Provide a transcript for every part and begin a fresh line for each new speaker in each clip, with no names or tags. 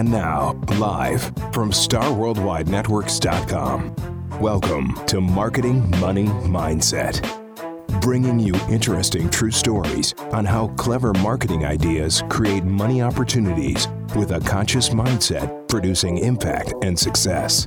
And now, live from StarWorldWideNetworks.com. Welcome to Marketing Money Mindset, bringing you interesting true stories on how clever marketing ideas create money opportunities with a conscious mindset producing impact and success.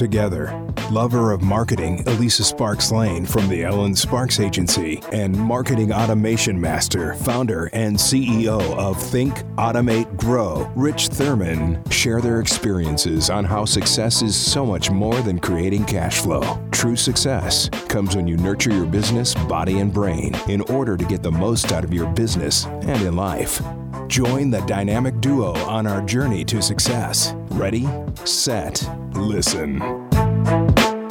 Together, lover of marketing Elisa Sparks Lane from the Ellen Sparks Agency and marketing automation master, founder, and CEO of Think, Automate, Grow, Rich Thurman, share their experiences on how success is so much more than creating cash flow. True success comes when you nurture your business, body, and brain in order to get the most out of your business and in life. Join the dynamic duo on our journey to success. Ready, set, listen.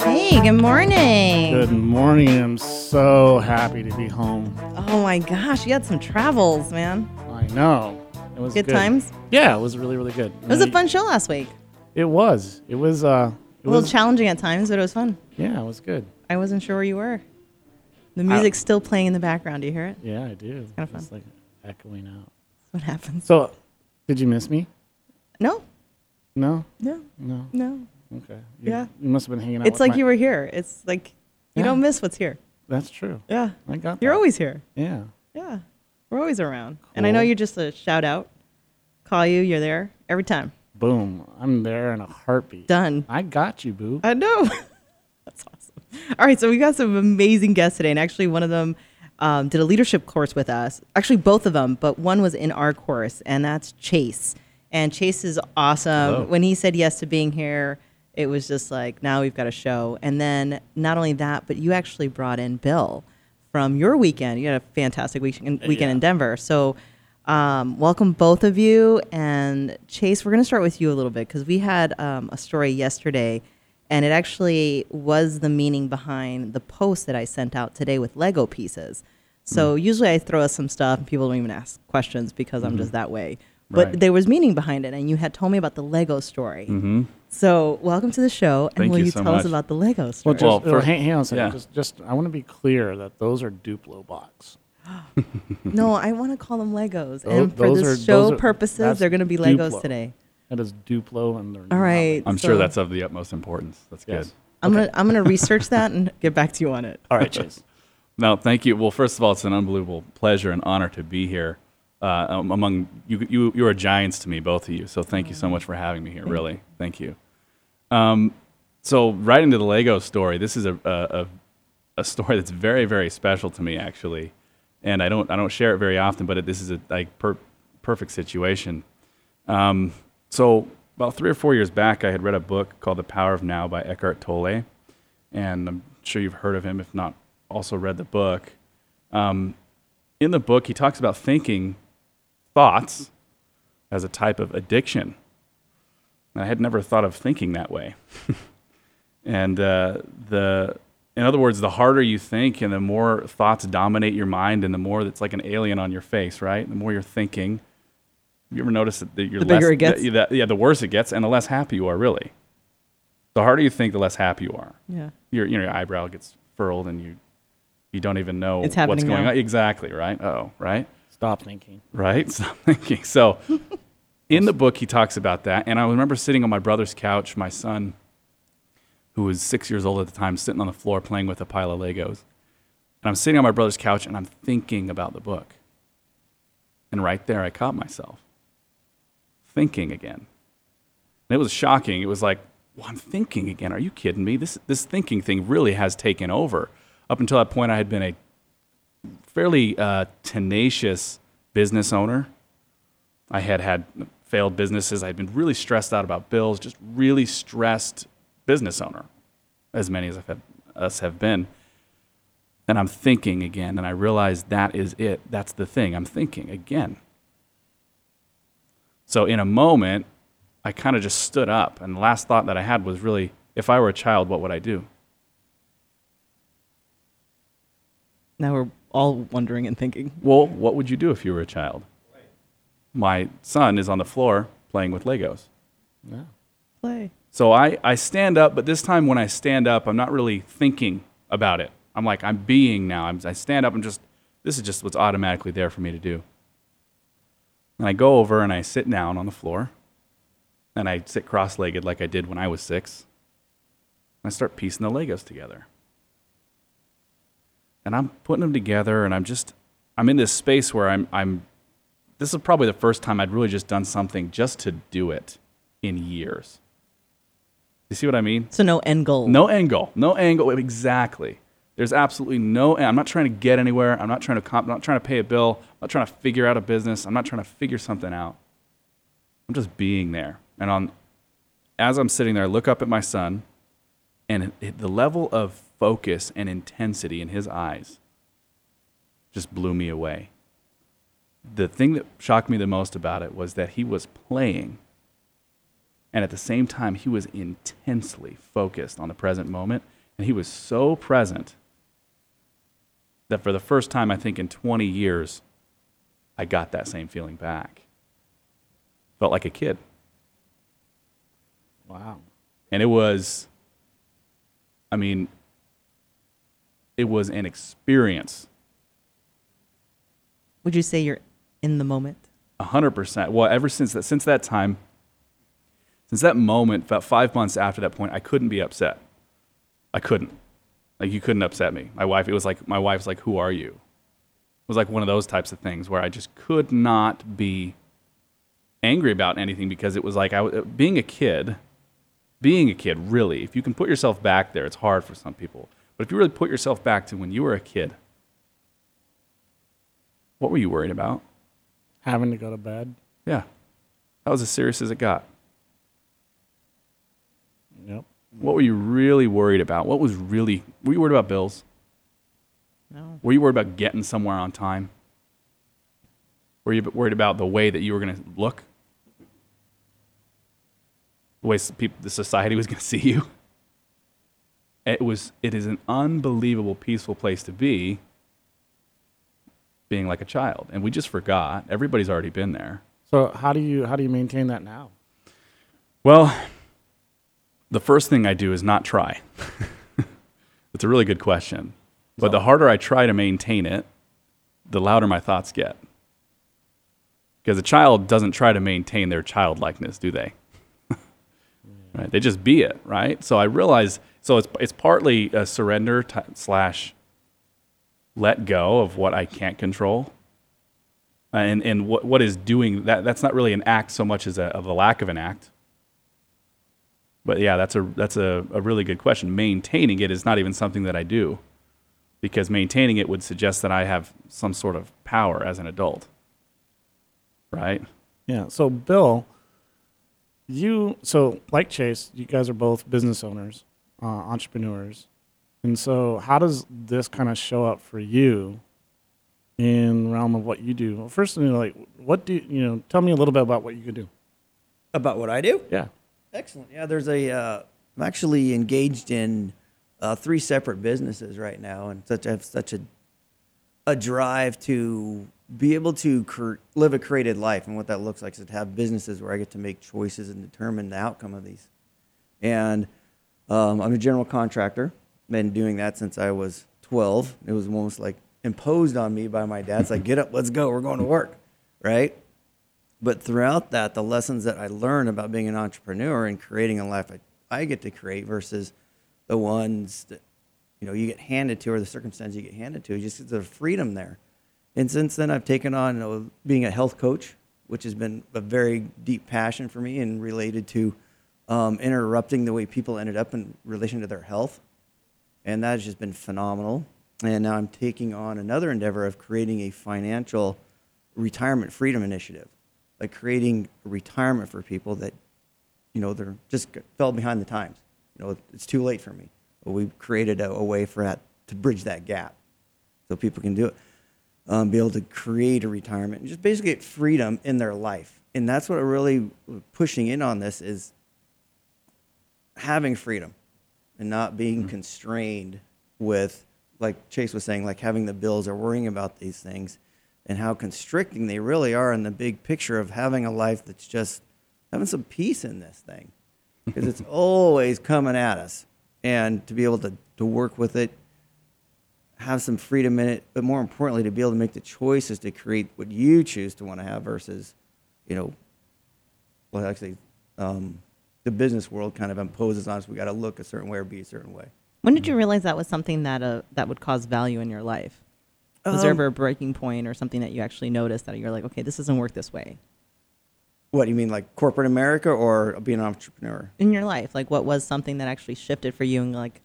Hey, good morning.
Good morning. I'm so happy to be home.
Oh my gosh, you had some travels, man.
I know. It was
Good good. times?
Yeah, it was really, really good.
It was a fun show last week.
It was. It was. Uh, it
A little
was.
challenging at times, but it was fun.
yeah, it was good.
I wasn't sure where you were. The music's still playing in the background. Do you hear it?
Yeah, I do. It's
kinda fun.
It's like echoing out.
What happens?
So, did you miss me?
No,
No.
no,
No.
no.
Okay. You,
Yeah.
You must have been hanging out.
It's like
my-
you were here. It's like you
Yeah.
don't miss what's here.
That's true.
Yeah,
I got.
you're
that.
always here.
Yeah.
Yeah, we're always around. And I know you're just a shout out. Call you, you're there every time.
Boom. I'm there in a heartbeat.
Done.
I got you, boo.
I know. That's awesome. All right, so we got some amazing guests today, and actually, one of them um, did a leadership course with us. Actually, both of them, but one was in our course, and that's Chase. And Chase is awesome.
Hello.
When he said yes to being here, it was just like now we've got a show. And then not only that, but you actually brought in Bill from your weekend. You had a fantastic weekend weekend in Denver. So. Um, welcome both of you and Chase. We're going to start with you a little bit because we had um, a story yesterday, and it actually was the meaning behind the post that I sent out today with Lego pieces. So
Mm.
usually I throw us some stuff, and people don't even ask questions because I'm just that way. But
Mm-hmm. Right.
there was meaning behind it, and you had told me about the Lego story.
Mm-hmm.
So welcome to the show, and
Thank
will
you
you
so
tell us about the Lego
Well,
story?
just
Well,
uh,
for-
hang, hang on a second.
yeah.
Just, just, I want to be clear that those are Duplo box.
no, I want to call them Legos,
Tho-
and for
those
the
are-
show
those are-
purposes, they're going to be Legos
Duplo.
today.
That is Duplo, and they're
All right.
I'm
So-
sure that's of the utmost importance. That's
Yes.
good.
I'm gonna I'm gonna research that and get back to you on it.
All right, Chase.
No, thank you. Well, first of all, it's an unbelievable pleasure and honor to be here. Uh, um, among you, you, you are giants to me, both of you. So thank you so much for having me here. Really, thank you. Um, so right into the Lego story. This is a, a, a, a story that's very, very special to me, actually, and I don't I don't share it very often. But it, this is a like per, perfect situation. Um, so about three or four years back, I had read a book called The Power of Now by Eckhart Tolle, and I'm sure you've heard of him, if not also read the book. Um, in the book, he talks about thinking thoughts as a type of addiction. And I had never thought of thinking that way. and uh, the, in other words, the harder you think and the more thoughts dominate your mind and the more that's like an alien on your face, right? The more you're thinking, you ever notice that you're
The
less,
bigger it gets?
that- that- yeah, the worse it gets and the less happy you are, really. The harder you think, the less happy you are
Yeah.
your you know your eyebrow gets furled and you you don't even know
It's
what's going
now.
on exactly right oh right
Stop thinking.
right stop thinking so in the book he talks about that and i remember sitting on my brother's couch my son who was six years old at the time sitting on the floor playing with a pile of legos and i'm sitting on my brother's couch and i'm thinking about the book and right there i caught myself thinking again and it was shocking. It was like, well, I'm thinking again. Are you kidding me? This this thinking thing really has taken over. Up until that point, I had been a fairly uh, tenacious business owner. I had had failed businesses. I'd been really stressed out about bills. Just really stressed business owner, as many as I've had, us have been. And I'm thinking again, and I realize that is it. That's the thing. I'm thinking again. So in a moment, I kind of just stood up, and the last thought that I had was really, if I were a child, what would I do?
Now we're all wondering and thinking.
Well, what would you do if you were a child? My son is on the floor playing with Legos.
Yeah.
Play.
So I, I stand up, but this time when I stand up, I'm not really thinking about it. I'm like, I'm being now. I'm, I stand up and just, this is just what's automatically there for me to do. And I go over and I sit down on the floor and I sit cross legged like I did when I was six. And I start piecing the Legos together. And I'm putting them together, and I'm just, I'm in this space where I'm, I'm, this is probably the first time I'd really just done something just to do it in years. You see what I mean?
So no end goal.
No angle. No angle. Exactly. There's absolutely no. I'm not trying to get anywhere. I'm not trying to. Comp, I'm not trying to pay a bill. I'm not trying to figure out a business. I'm not trying to figure something out. I'm just being there. And on, as I'm sitting there, I look up at my son, and it, it, the level of focus and intensity in his eyes just blew me away. The thing that shocked me the most about it was that he was playing and at the same time, he was intensely focused on the present moment. And he was so present that for the first time, I think in 20 years, I got that same feeling back. Felt like a kid.
Wow.
And it was, I mean, it was an experience.
Would you say you're in the moment?
A hundred percent. Well, ever since that, since that time, since that moment, about five months after that point, I couldn't be upset. I couldn't. Like you couldn't upset me. My wife, it was like my wife's like, "Who are you?" It was like one of those types of things where I just could not be angry about anything because it was like I was being a kid. Being a kid, really, if you can put yourself back there, it's hard for some people. But if you really put yourself back to when you were a kid, what were you worried about?
Having to go to bed.
Yeah, that was as serious as it got.
Yep.
What were you really worried about? What was really, were you worried about bills?
No.
Were you worried about getting somewhere on time? Were you worried about the way that you were going to look? The way people, the society was going to see you? It was, it is an unbelievable peaceful place to be being like a child. And we just forgot. Everybody's already been there.
So how do you how do you maintain that now?
Well, the first thing I do is not try. It's a really good question. But the harder I try to maintain it, the louder my thoughts get. Because a child doesn't try to maintain their childlikeness, do they? right? They just be it, right? So I realize, so it's, it's partly a surrender t- slash let go of what I can't control. And, and what, what is doing that, that's not really an act so much as a, of a lack of an act. But yeah, that's a that's a, a really good question. Maintaining it is not even something that I do, because maintaining it would suggest that I have some sort of power as an adult. Right?
Yeah. So Bill, you so like Chase, you guys are both business owners, uh, entrepreneurs, and so how does this kind of show up for you in the realm of what you do? Well, first, you know, like what do you know? Tell me a little bit about what you could do.
About what I do?
Yeah.
Excellent. Yeah, there's a. Uh, I'm actually engaged in uh, three separate businesses right now, and such I have such a a drive to be able to live a created life, and what that looks like is to have businesses where I get to make choices and determine the outcome of these. And um, I'm a general contractor. Been doing that since I was 12. It was almost like imposed on me by my dad. It's like, get up, let's go, we're going to work, right? But throughout that, the lessons that I learned about being an entrepreneur and creating a life I, I get to create versus the ones that you know you get handed to or the circumstance you get handed to, just the freedom there. And since then, I've taken on you know, being a health coach, which has been a very deep passion for me and related to um, interrupting the way people ended up in relation to their health. And that has just been phenomenal. And now I'm taking on another endeavor of creating a financial retirement freedom initiative like creating retirement for people that, you know, they're just fell behind the times. You know, it's too late for me. But we created a, a way for that to bridge that gap, so people can do it, um, be able to create a retirement, and just basically get freedom in their life. And that's what I'm really pushing in on this is having freedom and not being mm-hmm. constrained with, like Chase was saying, like having the bills or worrying about these things and how constricting they really are in the big picture of having a life that's just having some peace in this thing because it's always coming at us and to be able to, to work with it have some freedom in it but more importantly to be able to make the choices to create what you choose to want to have versus you know well actually um, the business world kind of imposes on us. We got to look a certain way or be a certain way.
When did you realize that was something that uh, that would cause value in your life? Was there
Um,
ever a breaking point or something that you actually noticed that you're like, okay, this doesn't work this way
What do you mean, like corporate America or being an entrepreneur?
in your life? Like, what was something that actually shifted for you and like,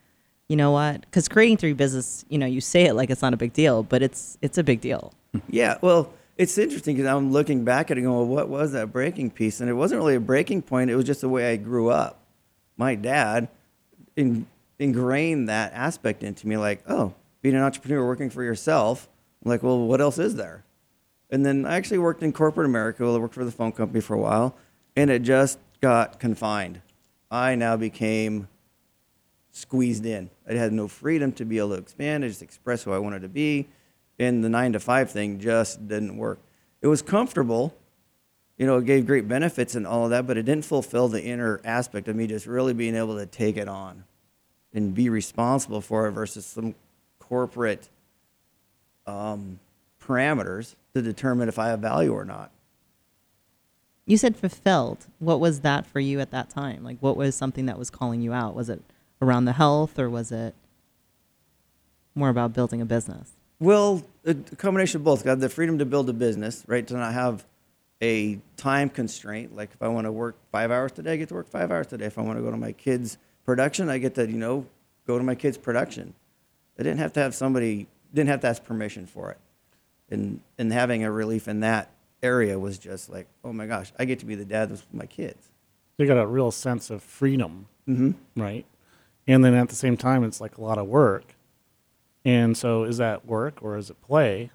you know what? Because creating three business, you know, you say it like it's not a big deal, but it's it's a big deal.
Yeah, well, it's interesting because I'm looking back at it and going, well, what was that breaking piece? And it wasn't really a breaking point. It was just the way I grew up. My dad in, ingrained that aspect into me like, oh, being an entrepreneur, working for yourself. I'm like, well, what else is there? And then I actually worked in corporate America. I worked for the phone company for a while, and it just got confined. I now became squeezed in. I had no freedom to be able to expand, I just express who I wanted to be. And the nine to five thing just didn't work. It was comfortable, you know, it gave great benefits and all of that, but it didn't fulfill the inner aspect of me just really being able to take it on and be responsible for it versus some corporate um, parameters to determine if I have value or not.
You said fulfilled. What was that for you at that time? Like, what was something that was calling you out? Was it around the health, or was it more about building a business?
Well, a combination of both. Got the freedom to build a business, right? To not have a time constraint. Like if I want to work five hours today, I get to work five hours today. If I want to go to my kids' production, I get to, you know, go to my kids' production. I didn't have to have somebody, didn't have to ask permission for it. And and having a relief in that area was just like, oh my gosh, I get to be the dad with my kids.
They got a real sense of freedom,
Mm-hmm.
right? And then at the same time, it's like a lot of work. And so, is that work or is it play?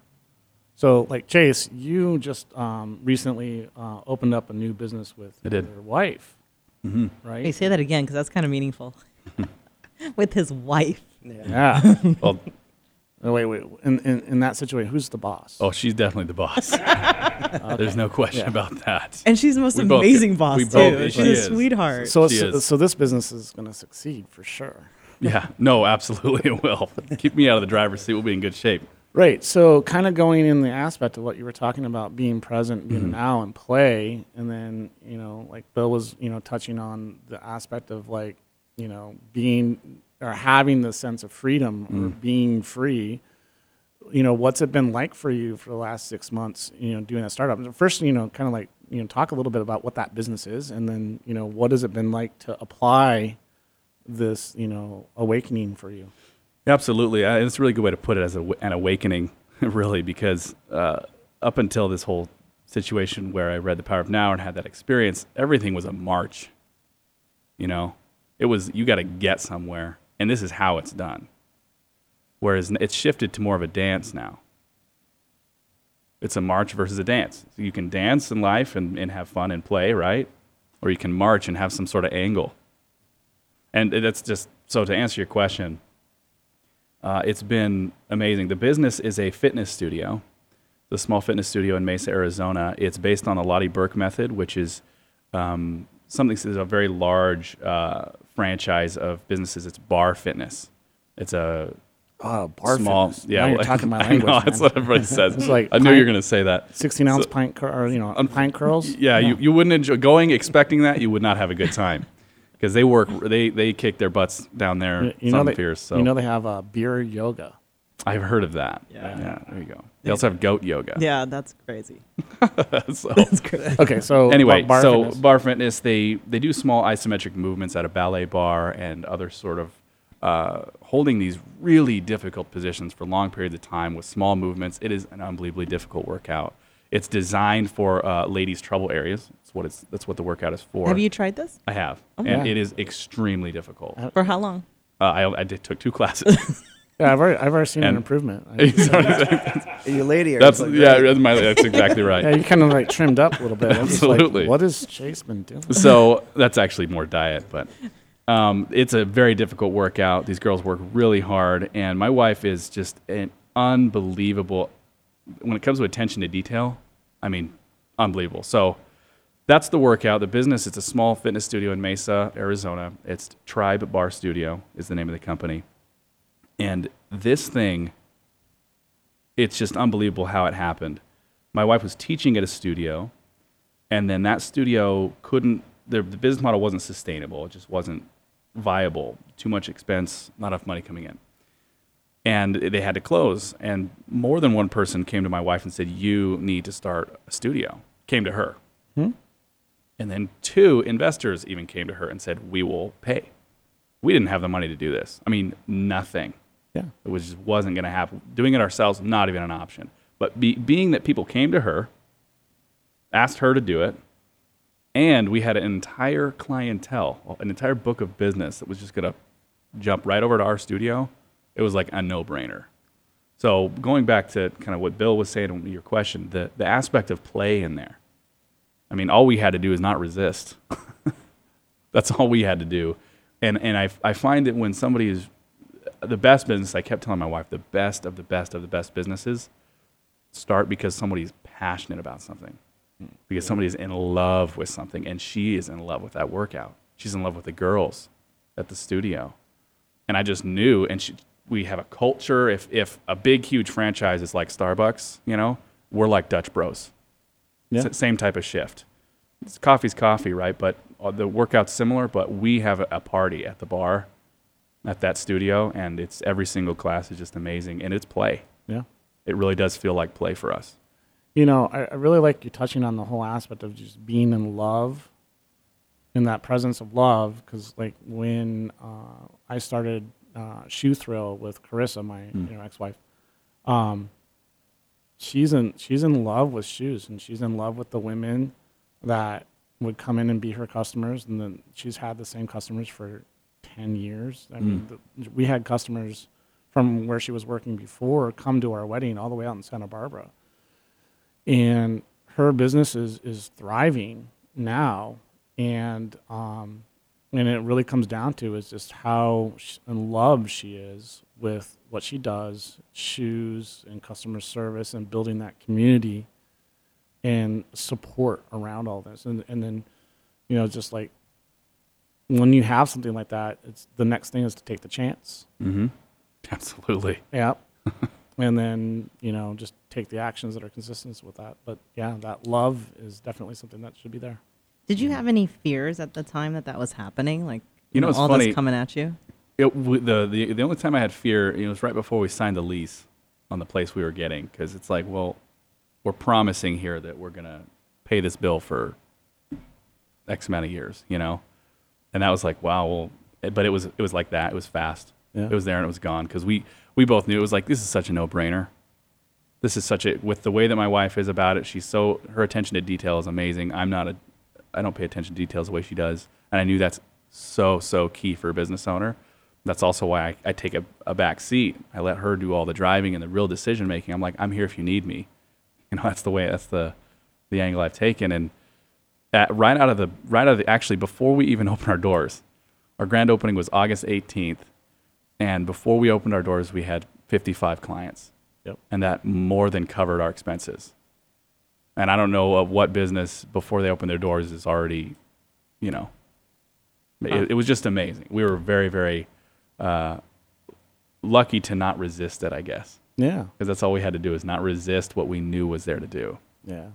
So, like Chase, you just um, recently uh, opened up a new business with
I did.
your wife,
hmm
right?
Hey, say that again because that's kind of meaningful. With his wife.
Yeah.
Well,
oh, wait, wait. In, in, in that situation, who's the boss?
oh, she's definitely the boss. There's no question
Yeah.
about that.
And she's the most
We both-
amazing boss, too.
both-
she's
she
a
is.
sweetheart.
so,
She
so,
is.
so this business is going to succeed for sure.
Yeah, no, absolutely it will. Keep me out of the driver's seat. We'll be in good shape.
Right. So, kind of going in the aspect of what you were talking about, being present, being
Mm-hmm.
now, and play, and then you know, like Bill was, you know, touching on the aspect of like, you know, being or having the sense of freedom or
Mm.
being free. You know, what's it been like for you for the last six months? You know, doing that startup. First, you know, kind of like you know, talk a little bit about what that business is, and then you know, what has it been like to apply this, you know, awakening for you?
Absolutely. Uh, It's a really good way to put it as a, an awakening, really, because uh, up until this whole situation where I read The Power of Now and had that experience, everything was a march. You know, it was, you got to get somewhere, and this is how it's done. Whereas it's shifted to more of a dance now. It's a march versus a dance. So you can dance in life and, and have fun and play, right? Or you can march and have some sort of angle. And that's just so to answer your question, uh, it's been amazing. The business is a fitness studio, the small fitness studio in Mesa, Arizona. It's based on the Lotte Berk method, which is um, something that is a very large uh, franchise of businesses. It's barre fitness. It's a
Oh, bar
small,
fitness.
yeah.
Now you're
like-
talking my
I
language.
know, that's what everybody says.
It's like
I knew you were going to say that.
16 ounce
So-
pint cur- or you know pint curls.
Yeah, You, you wouldn't enjoy going expecting that. You would not have a good time because they work. They they kick their butts down there.
You- you know
some
they,
fierce. So
you know they have uh, beer yoga.
I've heard of that.
Yeah. yeah.
there you go. They also have goat yoga.
yeah, that's crazy.
so
That's crazy.
Okay, so
anyway,
barre
so
fitness.
barre fitness they they do small isometric movements at a ballet barre and other sort of uh, holding these really difficult positions for long periods of time with small movements. It is an unbelievably difficult workout. It's designed for uh, ladies' trouble areas. That's what it's. That's what the workout is for.
Have you tried this?
I have,
Oh.
and
Yeah.
it is extremely difficult. Uh,
For how long?
I, I did, took two classes.
yeah, I've already, I've already seen an improvement. I-
You lady
that's
like,
yeah, that's, my, that's exactly right.
yeah, you kind of like trimmed up a little bit. I'm like,
Absolutely.
what has Chase been doing?
so that's actually more diet, but um, it's a very difficult workout. These girls work really hard, and my wife is just an unbelievable. When it comes to attention to detail, I mean, unbelievable. So that's the workout. The business. It's a small fitness studio in Mesa, Arizona. It's Tribe Barre Studio is the name of the company, and this thing. It's just unbelievable how it happened. My wife was teaching at a studio and then that studio couldn't the, the business model wasn't sustainable. It just wasn't viable. Too much expense, not enough money coming in. And they had to close. And more than one person came to my wife and said, You need to start a studio. Came to her. Hmm? And then two investors even came to her and said, We will pay. We didn't have the money to do this. I mean, nothing.
Yeah.
It was just wasn't going to happen. Doing it ourselves, not even an option. But be, being that people came to her, asked her to do it, and we had an entire clientele, an entire book of business that was just going to jump right over to our studio, it was like a no brainer. So going back to kind of what Bill was saying in your question, the, the aspect of play in there. I mean, all we had to do is not resist. That's all we had to do. And, and I, I find that when somebody is the best business, I kept telling my wife, the best of the best of the best businesses start because somebody's passionate about something, because somebody is in love with something, and she is in love with that workout. She's in love with the girls at the studio. And I just knew, and she, we have a culture. If, if a big, huge franchise is like Starbucks, you know, we're like Dutch Bros.
Yeah.
Same type of shift. It's coffee's coffee, right? But uh, the workout's similar, but we have a, party at the bar at that studio, and it's every single class is just amazing, and it's play.
Yeah.
It really does feel like play for us.
You know, I, I really like you touching on the whole aspect of just being in love, in that presence of love. Because like when uh, I started uh, Shoe Thrill with Carissa, my you know ex-wife, um, she's in she's in love with shoes, and she's in love with the women that would come in and be her customers, and then she's had the same customers for ten years. I mean, the, we had customers from where she was working before come to our wedding all the way out in Santa Barbara. And her business is is thriving now. And um and it really comes down to is just how in love she is with what she does shoes and customer service and building that community and support around all this and and then you know just like when you have something like that it's the next thing is to take the chance
Mm-hmm. Absolutely.
Yep. and then, you know, just take the actions that are consistent with that. But yeah, that love is definitely something that should be there.
Did you have any fears at the time that that was happening? Like,
You know, it's
all
funny.
this coming at you?
It, the, the, the only time I had fear it was right before we signed the lease on the place we were getting because it's like, well, we're promising here that we're going to pay this bill for X amount of years, you know? And that was like, wow, well, it- but it was, it was like that. It was fast.
Yeah.
It was there and it was gone because we, we both knew it was like, this is such a no brainer. This is such a, with the way that my wife is about it, she's so, her attention to detail is amazing. I'm not a, I don't pay attention to details the way she does. And I knew that's so, so key for a business owner. That's also why I, I take a, a back seat. I let her do all the driving and the real decision making. I'm like, I'm here if you need me. You know, that's the way, that's the, the angle I've taken. And at, right out of the, right out of the, actually, before we even opened our doors, our grand opening was August 18th. And before we opened our doors, we had 55 clients.
Yep.
And that more than covered our expenses. And I don't know of what business before they open their doors is already, you know, it, it was just amazing. We were very, very uh, lucky to not resist it, I guess,
Yeah.
because that's all we had to do is not resist what we knew was there to do.
Yeah.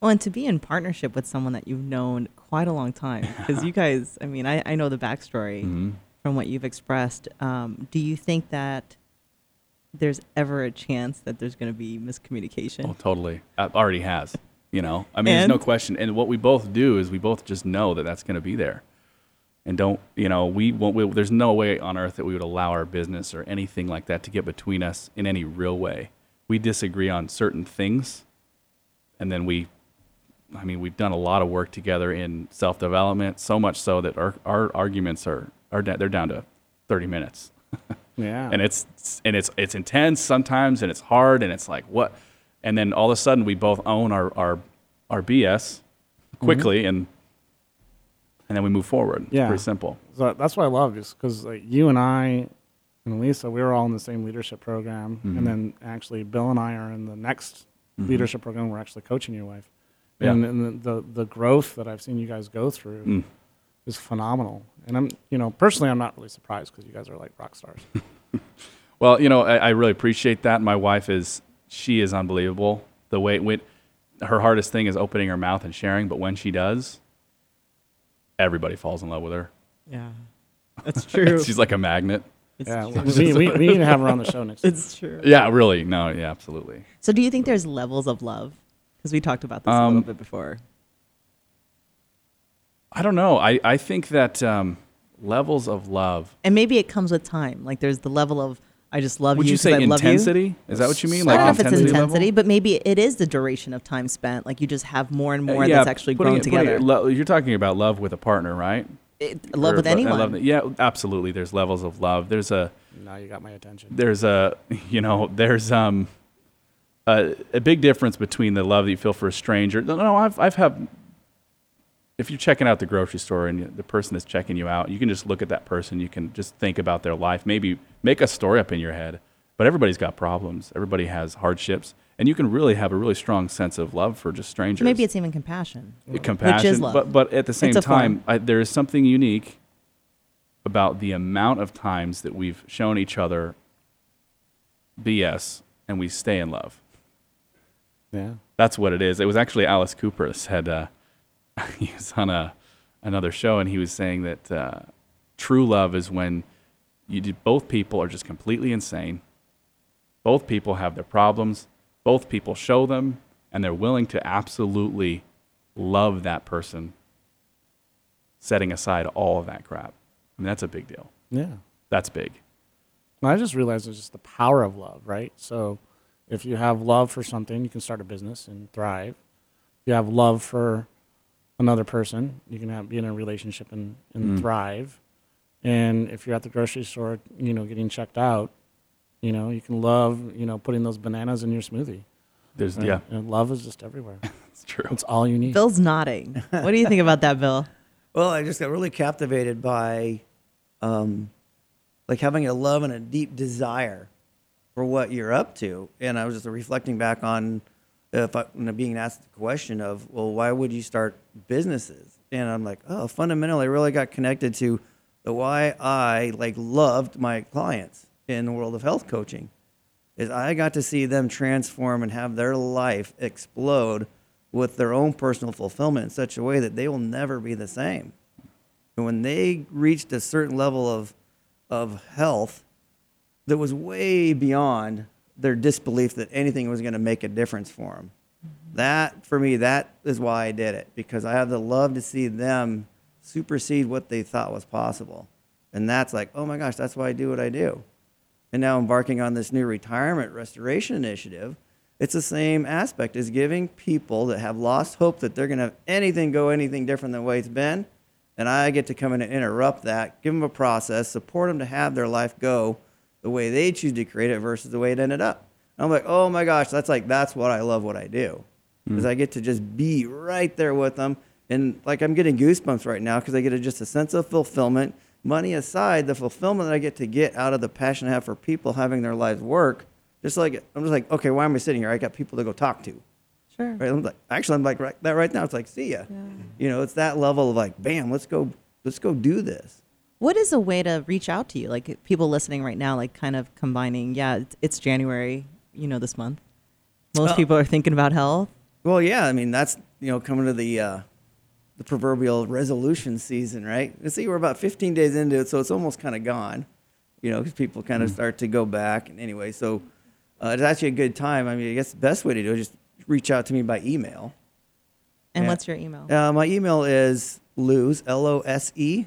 Well, and to be in partnership with someone that you've known quite a long time, because you guys, I mean, I, I know the backstory
Mhm.
from what you've expressed. Um, do you think that there's ever a chance that there's going to be miscommunication?
Oh, totally. Uh, already has. You know, I mean, there's no question. And what we both do is we both just know that that's going to be there, and don't you know? We won't. We, there's no way on earth that we would allow our business or anything like that to get between us in any real way. We disagree on certain things, and then we. I mean, we've done a lot of work together in self development, so much so that our, our arguments are, are they're down to 30 minutes
Yeah.
and it's and it's it's intense sometimes and it's hard and it's like what and then all of a sudden we both own our our, our BS quickly and and then we move forward. It's
Yeah.
pretty simple.
so that's what I love is because like you and I and Lisa, we were all in the same leadership program.
Mhm.
And then actually Bill and I are in the next
Mhm.
leadership program. We're actually coaching your wife.
Yeah.
And, and the, the, the growth that I've seen you guys go through
Mm.
Is phenomenal. And I'm, you know, personally, I'm not really surprised because you guys are like rock stars.
Well, you know, I, I really appreciate that. My wife is she is unbelievable. The way when her hardest thing is opening her mouth and sharing, but when she does, everybody falls in love with her.
Yeah, that's true.
She's like a magnet.
it's,
Yeah, we, we, we need to have her on the show next. time.
it's true.
Yeah, really. No, yeah, absolutely.
So, do you think there's levels of love? Because we talked about this a
Um,
little bit before.
I don't know. I, I think that um, levels of love.
And maybe it comes with time. Like there's the level of I just love
Would
you.
you
'cause
say
I love you.
intensity? Is that what you mean?
I don't know if it's
intensity
intensity,
level?
but maybe it is the duration of time spent. Like you just have more and
Uh,
more
yeah,
that's actually
putting
grown
it-
together.
it lo- you're talking about love with a partner, right?
It- love
Or
with
lo-
anyone.
love- yeah, absolutely. There's levels of love. There's a
Now you got my attention.
there's a you know there's um a, a big difference between the love that you feel for a stranger. No, no, I've I've had. If you're checking out the grocery store and the person is checking you out, you can just look at that person. You can just think about their life. Maybe make a story up in your head. But everybody's got problems. Everybody has hardships, and you can really have a really strong sense of love for just strangers.
maybe it's even compassion.
compassion, which is
love.
but but at the same time. I, there is something unique about the amount of times that we've shown each other BS and we stay in love.
Yeah.
That's what it is. It was actually Alice Cooper said uh, he was on a another show and he was saying that uh, true love is when you do, both people are just completely insane. Both people have their problems. Both people show them, and they're willing to absolutely love that person, setting aside all of that crap. I mean, that's a big deal.
Yeah.
That's big.
And I just realized it's just the power of love, right? So if you have love for something, you can start a business and thrive. If you have love for another person, you can have, be in a relationship and, and
Mm.
thrive. And if you're at the grocery store, you know, getting checked out, you know, you can love, you know, putting those bananas in your smoothie.
There's
right?
yeah,
And love is just everywhere.
it's true.
It's all you need.
Bill's nodding. What do you think about that, Bill?
Well, I just got really captivated by, um, like having a love and a deep desire for what you're up to, and I was just reflecting back on if I, know, being asked the question of, well, why would you start businesses? And I'm like, oh, fundamentally, I really got connected to the why I like loved my clients in the world of health coaching is I got to see them transform and have their life explode with their own personal fulfillment in such a way that they will never be the same. And when they reached a certain level of of health that was way beyond their disbelief that anything was going to make a difference for them. That for me that is why I did it because I have the love to see them supersede what they thought was possible. And that's like, oh my gosh, that's why I do what I do and now embarking on this new retirement restoration initiative, it's the same aspect as giving people that have lost hope that they're going to have anything go anything different than the way it's been. And I get to come in and interrupt that, give them a process, support them to have their life go the way they choose to create it versus the way it ended up. And I'm like, oh my gosh, that's like, that's what I love what I do. Hmm. Because I get to just be right there with them. And like, I'm getting goosebumps right now because I get a, just a sense of fulfillment money aside, the fulfillment that I get to get out of the passion I have for people having their lives work, just like I'm just like, okay, why am I sitting here? I got people to go talk to.
Sure.
Right? I'm like, actually, I'm like right, that right now. It's like, see ya. Yeah. You know, it's that level of like, bam, let's go, let's go do this.
What is a way to reach out to you? Like people listening right now, like kind of combining. Yeah, it's, it's January. You know, this month. Most
Well-
people are thinking about health.
Well, yeah, I mean that's you know coming to the uh, the proverbial resolution season, right? You see, we're about 15 days into it, so it's almost kind of gone. You know, because people kind of start to go back. And anyway, so uh, it's actually a good time. I mean, I guess the best way to do it is just reach out to me by email.
And
Yeah.
what's your email?
Uh, my email is lose l o s e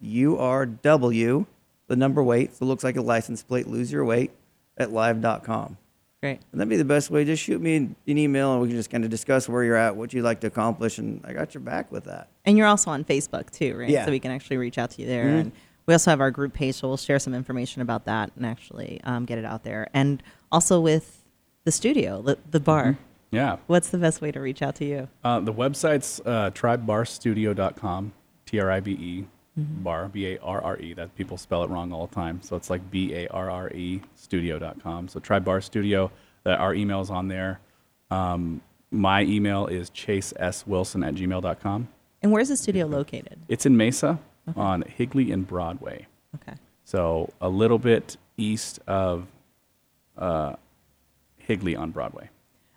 u r w the number weight. So it looks like a license plate. Lose your weight at live.com.
Great.
And that'd be the best way. Just shoot me an an email and we can just kind of discuss where you're at, what you'd like to accomplish, and I got your back with that.
And you're also on Facebook too, right?
Yeah.
So we can actually reach out to you there.
Mhm.
And we also have our group page, so we'll share some information about that and actually um, get it out there. And also with the studio, the, the bar.
Yeah.
What's the best way to reach out to you?
Uh, the website's uh, tribebarrestudio.com, T R I B E, bar, B A R R E. That people spell it wrong all the time. So it's like B A R R E studio.com. So Tribe Barre Studio, uh, our email's on there. Um, my email is chase s wilson at gmail.com.
And where's the studio located?
It's in Mesa on Higley and Broadway.
Okay.
So a little bit east of uh, Higley on Broadway.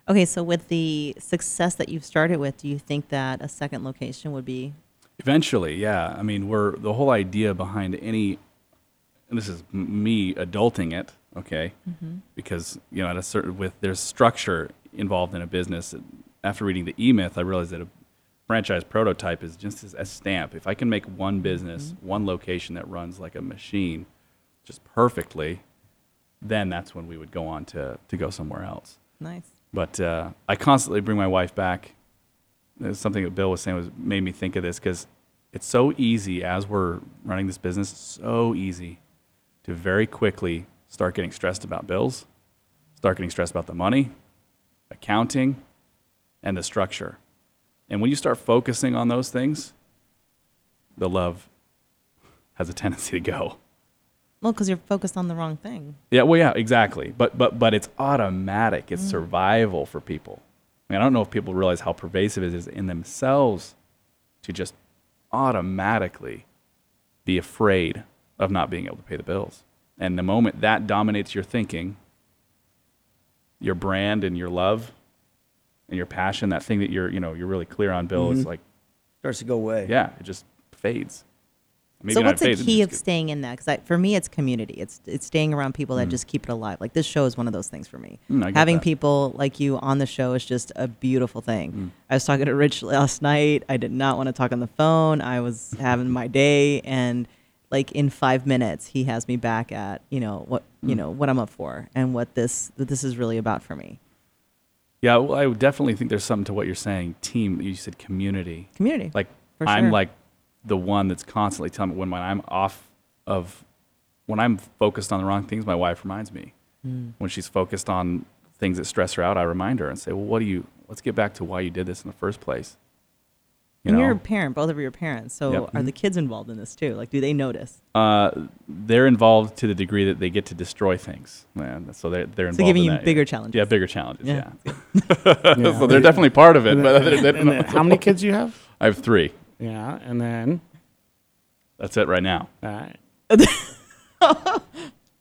Okay, so with the success that you've started with, do you think that a second location would be
Eventually, yeah. I mean, we're the whole idea behind any, and this is me adulting it, okay? Because you know, at a certain with there's structure involved in a business. After reading the E Myth, I realized that a franchise prototype is just as a stamp. If I can make one business, one location that runs like a machine, just perfectly, then that's when we would go on to to go somewhere else.
Nice.
But uh, I constantly bring my wife back. Something that Bill was saying was made me think of this because it's so easy as we're running this business, so easy to very quickly start getting stressed about bills, start getting stressed about the money, accounting, and the structure. And when you start focusing on those things, the love has a tendency to go.
Well, because you're focused on the wrong thing.
Yeah, well, yeah, exactly. But but but it's automatic. It's mm. survival for people. I mean, I don't know if people realize how pervasive it is in themselves to just automatically be afraid of not being able to pay the bills. And the moment that dominates your thinking, your brand and your love and your passion, that thing that you're you know you're really clear on, Bill, is mm-hmm. like
Starts to go away.
yeah, it just fades. Maybe
so what's the key of staying in that? Because for me, it's community. It's it's staying around people that
Mm.
just keep it alive. Like this show is one of those things for me.
Mm,
Having
that.
people like you on the show is just a beautiful thing.
Mm.
I was talking to Rich last night. I did not want to talk on the phone. I was having my day, and like in five minutes, he has me back at you know what
Mm.
you know what I'm up for and what this what this is really about for me.
Yeah, well, I definitely think there's something to what you're saying. Team, you said community.
Community.
Like
For
I'm like the one that's constantly telling me when, when I'm off of when I'm focused on the wrong things, my wife reminds me.
Hmm.
When she's focused on things that stress her out, I remind her and say, "Well, what do you? Let's get back to why you did this in the first place." You
and you're a parent, both of you are parents. So
Yep.
are the kids involved in this too? Like, do they notice?
uh, they're involved to the degree that they get to destroy things. Man, so they're they're involved.
So giving
in
you
that,
bigger
yeah.
challenges.
Yeah, bigger challenges.
Yeah.
Yeah. so they're definitely part of it. But
then-
they- they don't
and then
know.
how many kids do you have?
I have three.
Yeah, and then
That's it right now.
all right.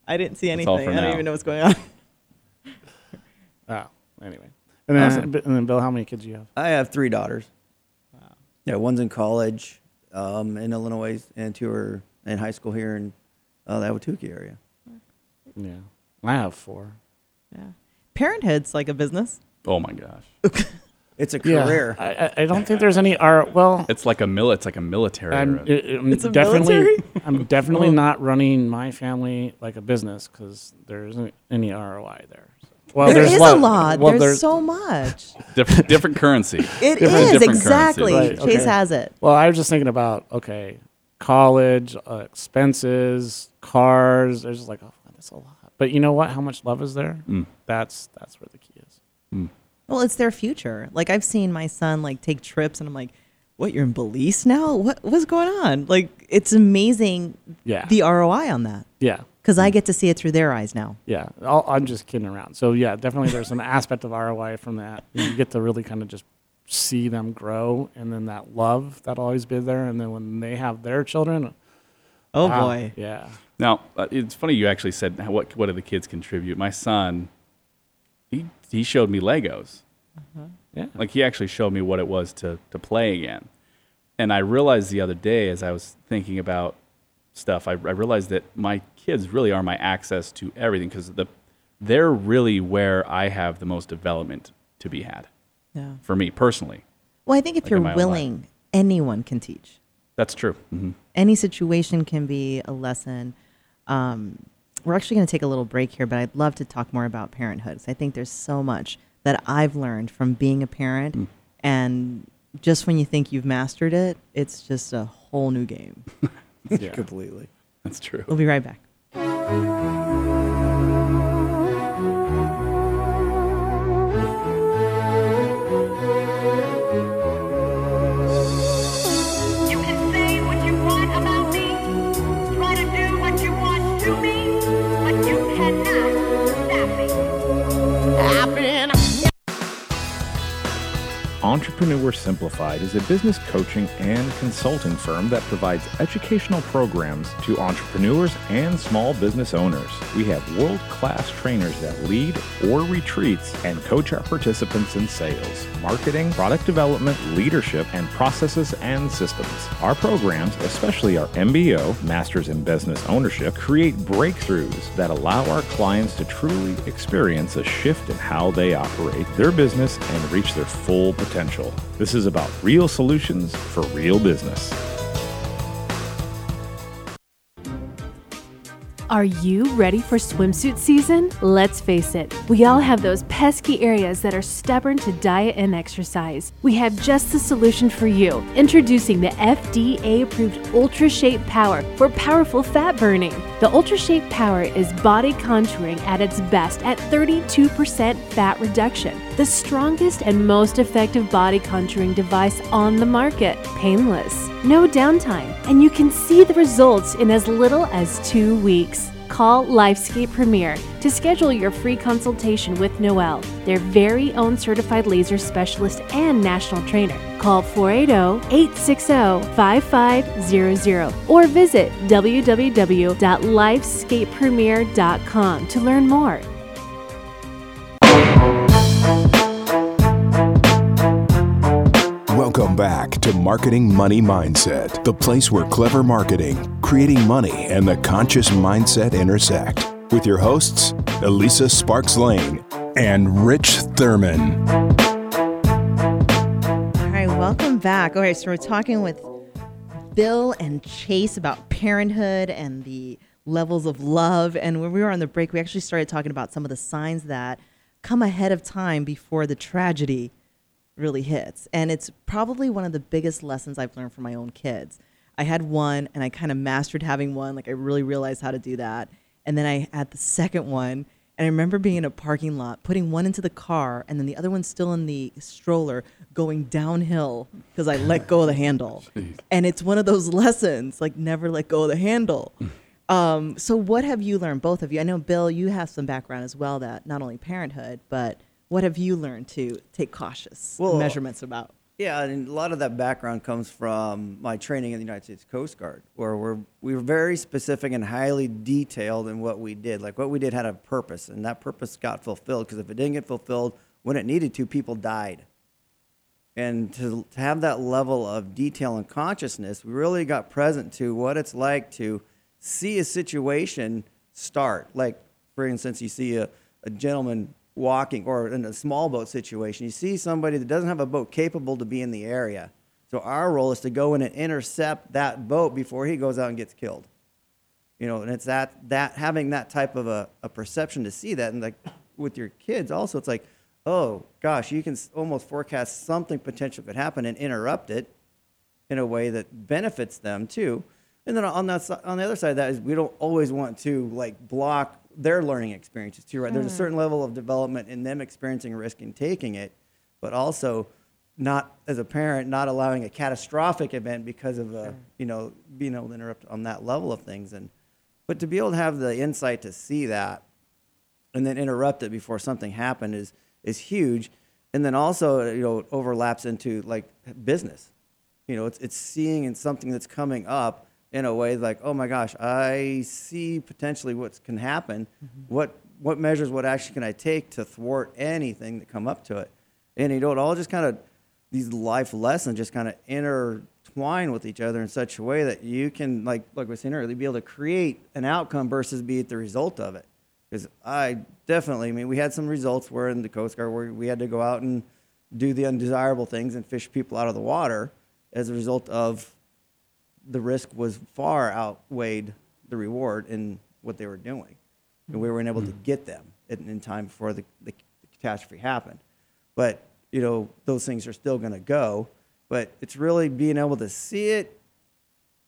I didn't see
That's all
anything.
for
I don't
now.
even know what's going on.
Oh, anyway, and then
Awesome.
and then Bill, how many kids do you have?
I have three daughters. Yeah, one's in college um, in Illinois, and two are in high school here in uh, the Ahwatukee area.
Yeah, I have four.
Yeah. Parenthood's like a business.
Oh my gosh.
It's a career.
I, I- I don't think there's any R. Well,
It's like a mil. It's like a military.
I'm,
or-
I- I'm
It's a
definitely
military?
I'm definitely not running my family like a business because there isn't any ROI there. Well,
there
there's
is
lo-
a lot.
Well,
there's, so much.
different, different currency.
It
Different-
is
different
exactly.
currency.
Right,
Chase has it.
Well, I was just thinking about okay, college uh, expenses, cars. There's just like oh, that's a lot. But you know what? How much love is there?
Mm.
That's that's where the key is.
Well, it's their future. Like I've seen my son like take trips, and I'm like, "What? You're in Belize now? What? What's going on?" Like it's amazing.
Yeah.
The ROI on that
Yeah.
because I get to see it through their eyes now.
Yeah, I'll, I'm just kidding around. So yeah, definitely there's an aspect of ROI from that. You get to really kind of just see them grow, and then that love that'll always be there. And then when they have their children,
Oh
wow,
boy.
yeah,
Now uh, it's funny you actually said what what do the kids contribute. My son, he he showed me Legos.
yeah,
Like he actually showed me what it was to to play again. And I realized the other day as I was thinking about stuff, I, I realized that my kids really are my access to everything because the they're really where I have the most development to be had
Yeah.
for me personally.
Well, I think if
Like
you're
my own life.
willing, anyone can teach.
That's true. hmm
any situation can be a lesson. Um, we're actually going to take a little break here, but I'd love to talk more about parenthood. 'cause I think there's so much that I've learned from being a parent,
Mm.
and just when you think you've mastered it, it's just a whole new game.
yeah.
Completely.
That's true.
We'll be right back.
Entrepreneur Simplified is a business coaching and consulting firm that provides educational programs to entrepreneurs and small business owners. We have world class trainers that lead or retreats and coach our participants in sales, marketing, product development, leadership, and processes and systems. Our programs, especially our MBO, Masters in Business Ownership, create breakthroughs that allow our clients to truly experience a shift in how they operate their business and reach their full potential. This is about real solutions for real business.
Are you ready for swimsuit season? Let's face it, we all have those pesky areas that are stubborn to diet and exercise. We have just the solution for you. Introducing the FDA approved Ultra Shape Power for powerful fat burning. The Ultra Shape Power is body contouring at its best at 32% fat reduction. The strongest and most effective body contouring device on the market. Painless, no downtime, and you can see the results in as little as two weeks. Call Lifescape Premier to schedule your free consultation with Noel, their very own certified laser specialist and national trainer. Call 480 860 5500 or visit www.lifescapepremier.com to learn more.
Back to Marketing Money Mindset, the place where clever marketing, creating money, and the conscious mindset intersect. With your hosts, Elisa Sparks Lane and Rich Thurman.
All right, welcome back. All right, so we're talking with Bill and Chase about parenthood and the levels of love. And when we were on the break, we actually started talking about some of the signs that come ahead of time before the tragedy really hits. And it's probably one of the biggest lessons I've learned from my own kids. I had one and I kind of mastered having one. Like I really realized how to do that. And then I had the second one. And I remember being in a parking lot, putting one into the car, and then the other one still in the stroller, going downhill because I let go of the handle. And it's one of those lessons, like never let go of the handle. Um, so, what have you learned, both of you? I know, Bill, you have some background as well that not only parenthood, but what have you learned to take cautious
Well,
measurements about?
Yeah, and a lot of that background comes from my training in the United States Coast Guard, where we're we were very specific and highly detailed in what we did. Like what we did had a purpose, and that purpose got fulfilled. Because if it didn't get fulfilled when it needed to, people died. And to, to have that level of detail and consciousness, we really got present to what it's like to see a situation start. Like, for instance, you see a, a gentleman walking, or in a small boat situation, you see somebody that doesn't have a boat capable to be in the area. So our role is to go in and intercept that boat before he goes out and gets killed. You know, and it's that that having that type of a, a perception to see that, and like with your kids also, it's like, oh gosh, you can almost forecast something potential could happen and interrupt it in a way that benefits them too. And then on that on the other side of that is we don't always want to like block their learning experiences too, right? There's a hmm. certain level of development in them experiencing risk and taking it, but also not as a parent not allowing a catastrophic event because of uh, a you know being able to interrupt on that level of things. And but to be able to have the insight to see that and then interrupt it before something happened is is huge. And then also you know overlaps into like business. You know it's it's seeing in something that's coming up in a way like oh my gosh i see potentially what can happen. Mm-hmm. What what measures what action can i take to thwart anything that come up to it? And you know it all just kind of these life lessons just kind of intertwine with each other in such a way that you can like like we saying earlier be able to create an outcome versus be the result of it. Because i definitely i mean we had some results where in the coast guard where we had to go out and do the undesirable things and fish people out of the water as a result of the risk was far outweighed the reward in what they were doing. And we weren't able to mm-hmm. get them in, in time before the, the catastrophe happened. But, you know, those things are still going to go. But it's really being able to see it,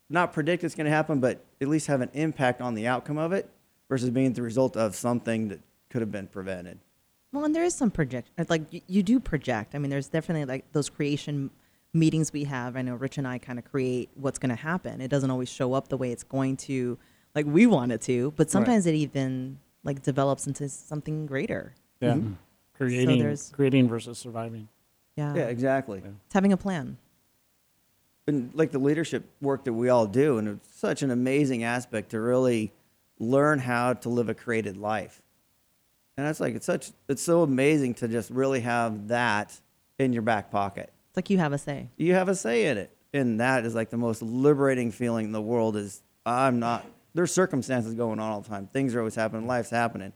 not predict it's going to happen, but at least have an impact on the outcome of it versus being the result of something that could have been prevented.
Well, and there is some project, like you, you do project. I mean, there's definitely like those creation meetings we have. I know Rich and I kind of create what's going to happen. It doesn't always show up the way it's going to, like we want it to, but sometimes it even like develops into something greater.
Yeah. Mm-hmm. Mm-hmm. Creating,
there's-
creating versus surviving.
Yeah.
Yeah, exactly.
It's having a plan.
and like the leadership work that we all do, and it's such an amazing aspect to really learn how to live a created life. And that's like it's such it's so amazing to just really have that in your back pocket.
It's like you have a say.
You have a say in it, and that is like the most liberating feeling in the world. Is I'm not there's circumstances going on all the time. Things are always happening. Life's happening.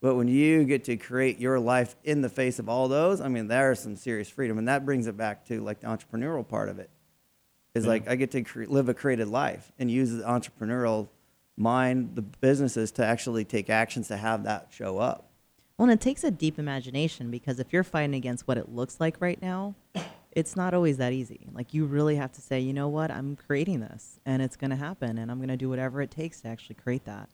But when you get to create your life in the face of all those, I mean, there's some serious freedom, and that brings it back to like the entrepreneurial part of it. Is like I get to cre- live a created life and use the entrepreneurial mind, the businesses to actually take actions to have that show up.
Well, and it takes a deep imagination because if you're fighting against what it looks like right now, it's not always that easy. Like you really have to say, you know what, I'm creating this, and it's going to happen, and I'm going to do whatever it takes to actually create that.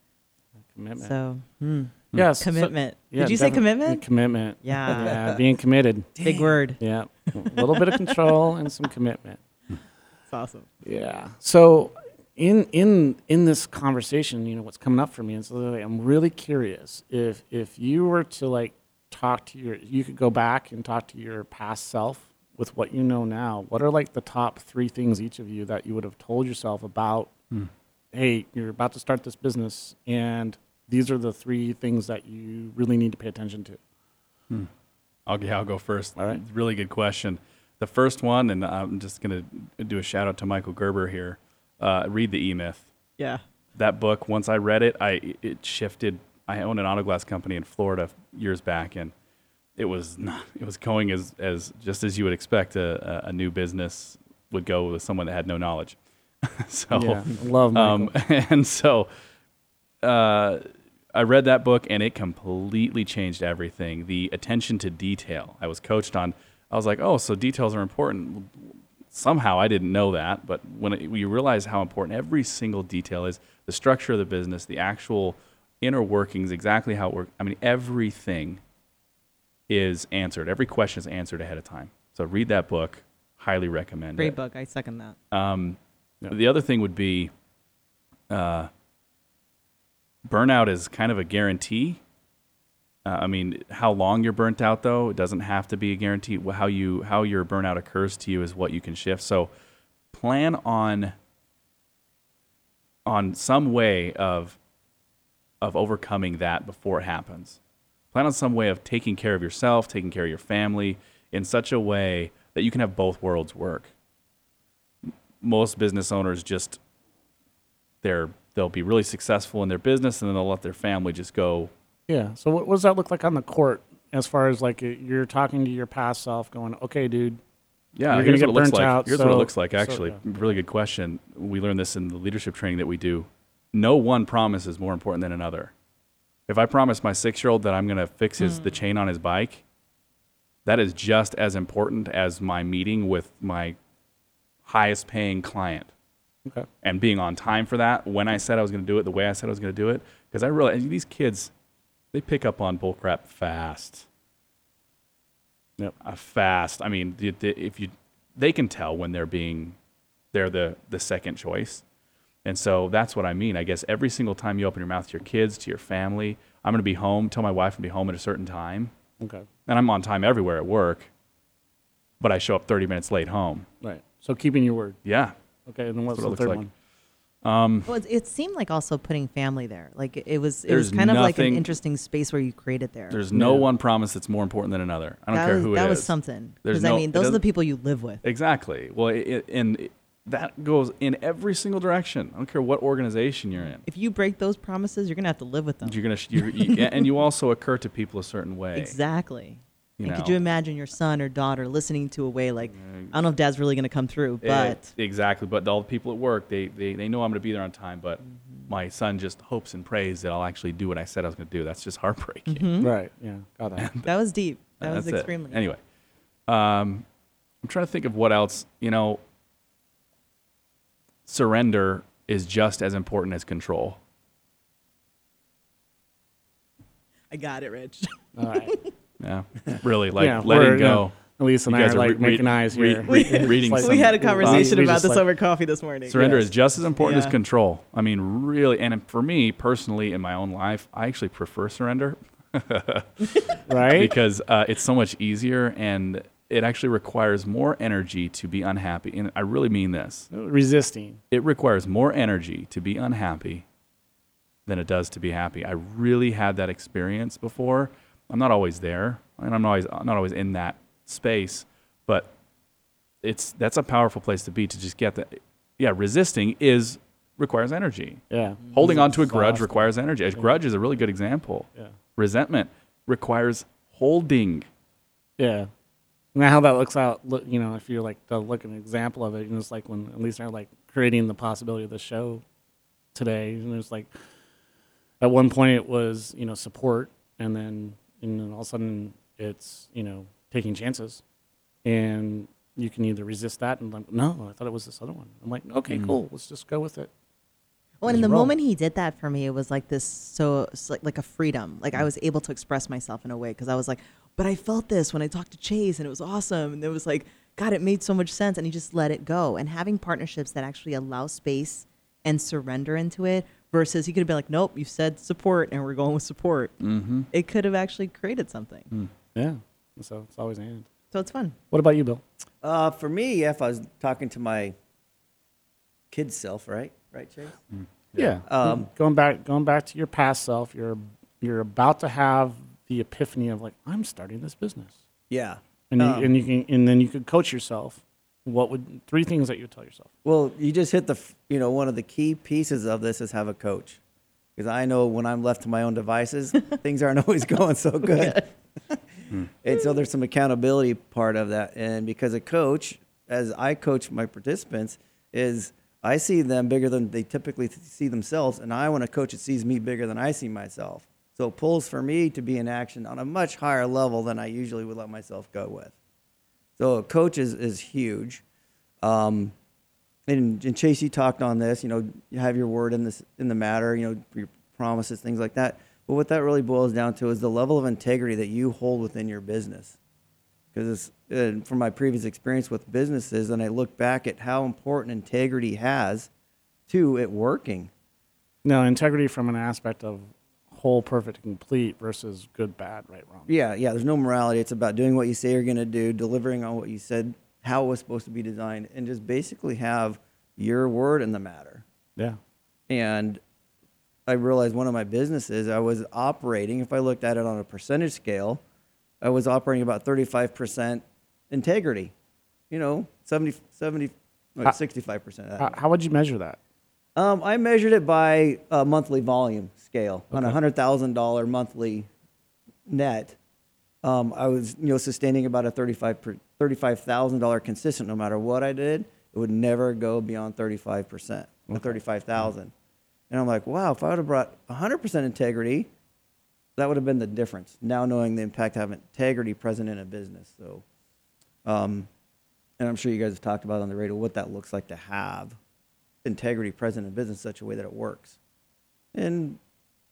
Commitment.
So, hmm,
yes. so-
commitment.
yeah,
Did you say commitment?
Commitment.
Yeah.
Yeah, being committed.
Big word.
Yeah. A little bit of control and some commitment.
It's awesome.
Yeah. So in in in this conversation, you know, what's coming up for me, and so I'm really curious if if you were to like talk to your, you could go back and talk to your past self with what you know now. What are like the top three things each of you that you would have told yourself about? Hey, you're about to start this business, and these are the three things that you really need to pay attention to.
I'll, yeah, I'll go first.
All right.
Really good question. The first one, and I'm just going to do a shout out to Michael Gerber here. Uh, read the E Myth.
Yeah.
That book, once I read it, I it shifted. I owned an auto glass company in Florida years back, and it was not, it was going as as just as you would expect a, a, new business would go with someone that had no knowledge. so
Yeah, love
um, and so uh, I read that book and it completely changed everything. The attention to detail. I was coached on. I was like, oh, so details are important. Somehow I didn't know that, but when it, you realize how important every single detail is, the structure of the business, the actual inner workings, exactly how it works. I mean, everything is answered. Every question is answered ahead of time. So read that book. Highly recommend it.
Great
it.
book. I second that.
Um, The other thing would be uh, burnout is kind of a guarantee. Uh, I mean, how long you're burnt out though, it doesn't have to be a guarantee. How you how your burnout occurs to you is what you can shift. So plan on on some way of of overcoming that before it happens. Plan on some way of taking care of yourself, taking care of your family in such a way that you can have both worlds work. Most business owners just they're they'll be really successful in their business and then they'll let their family just go.
Yeah. So what, what does that look like on the court as far as like you're talking to your past self, going, okay, dude,
yeah
You're
here's
get
what it looks like.
out,
here's what it looks like
so,
actually.
yeah.
really good question. We learned this in the leadership training that we do. No one promise is more important than another if i promise my six year old that i'm going to fix his the chain on his bike that is just as important as my meeting with my highest paying client
okay,
and being on time for that when I said I was going to do it, the way I said I was going to do it. Because I realize these kids, they pick up on bullcrap fast.
Yep.
Uh, fast. I mean, if you, they can tell when they're being, they're the the second choice, and so that's what I mean. I guess every single time you open your mouth to your kids, to your family, I'm going to be home. Tell my wife I'm going to be home at a certain time,
okay,
and I'm on time everywhere at work. But I show up 30 minutes late home.
right. So keeping your word.
Yeah.
Okay, and then what's
what
the third
like.
one?
Um, well, it, it seemed like also putting family there. Like it- it was, it was kind of like an interesting space where you created there.
There's no
Yeah.
one promise that's more important than another. I don't
that
care
was,
who it
that
is.
was something.
There's
Because I mean, those are the people you live with.
Exactly. Well, it, it, and it, that goes in every single direction. I don't care what organization you're in.
If you break those promises, you're gonna have to live with them.
You're gonna, sh- you you, and you also occur to people a certain way.
Exactly.
You
and could you imagine your son or daughter listening to a way like, I don't know if dad's really going to come through,
Eh,
but
exactly. But all the people at work, they, they, they know I'm going to be there on time. But
Mm-hmm.
my son just hopes and prays that I'll actually do what I said I was going to do. That's just heartbreaking.
Mm-hmm.
Right. Yeah. Got that.
that was deep. That was
that's it.
extremely.
Anyway, um, I'm trying to think of what else. You know, surrender is just as important as control.
I got it, Rich.
All right.
Yeah, really, like
yeah,
letting go.
Yeah, Elise and
You
I
guys
are
are
like
re-
making eyes
re-
here.
re-
It's
reading
like-
we had a conversation
we
about this
like-
over coffee this morning.
Surrender
Yes.
is just as important as control. I mean, really, and for me personally, in my own life, I actually prefer surrender
right.
because uh, it's so much easier, and it actually requires more energy to be unhappy. And I really mean this.
Resisting.
It requires more energy to be unhappy than it does to be happy. I really had that experience before. I'm not always there, and I'm not always I'm not always in that space, but it's that's a powerful place to be to just get that. Yeah, resisting is requires energy.
Yeah.
Holding on to a grudge requires energy. A grudge is a really good example.
Yeah.
Resentment requires holding.
Yeah. Now how that looks out, look, you know, if you're like to look at an example of it, you know, it's like when at least they're like creating the possibility of the show today, and it's like at one point it was you know support, and then and then all of a sudden it's you know taking chances, and you can either resist that and like no, I thought it was this other one. I'm like okay, mm. cool, let's just go with it.
Well, and the
roll.
moment he did that for me, it was like this so, it's like like a freedom. Like I mm. was able to express myself in a way because I was like, but I felt this when I talked to Chase, and it was awesome. And it was like, God, it made so much sense, and he just let it go. And having partnerships that actually allow space and surrender into it, versus he could have been like, nope, you said support, and we're going with support. Mm-hmm. It could have actually created something.
Yeah, so it's always and.
So it's fun.
What about you, Bill?
Uh, for me, if I was talking to my kid self, right? Right, Chase?
Yeah.
Um,
going back going back to your past self, you're you're about to have the epiphany of like, I'm starting this business.
Yeah.
And you
Um,
and you can and then you could coach yourself. What would three things that you would tell yourself?
Well, you just hit the, you know, one of the key pieces of this is have a coach. Because I know when I'm left to my own devices, things aren't always going so good. and so there's some accountability part of that. And because a coach, as I coach my participants, is I see them bigger than they typically see themselves. And I want a coach that sees me bigger than I see myself. So it pulls for me to be in action on a much higher level than I usually would let myself go with. So a coach is, is huge. Um, and, and Chase, you talked on this. You know, you have your word in this in the matter. You know, your promises, things like that. But what that really boils down to is the level of integrity that you hold within your business. Because from my previous experience with businesses, and I look back at how important integrity has to it working.
No, integrity from an aspect of whole, perfect, complete versus good, bad, right, wrong.
Yeah, yeah. There's no morality. It's about doing what you say you're going to do, delivering on what you said, how it was supposed to be designed, and just basically have your word in the matter.
Yeah.
and I realized one of my businesses I was operating. If I looked at it on a percentage scale, I was operating about 35% integrity. You know, 70, 70 no,
How-
65%.
How, how would you measure that?
Um, I measured it by a monthly volume scale on a hundred thousand dollar monthly net. Um, I was you know sustaining about a thirty-five per, thirty-five thousand dollar consistent no matter what I did. It would never go beyond thirty-five percent or thirty-five thousand. And I'm like, wow, if I would have brought hundred percent integrity, that would have been the difference. Now knowing the impact of integrity present in a business. So, um, and I'm sure you guys have talked about on the radio what that looks like to have integrity present in business in such a way that it works. And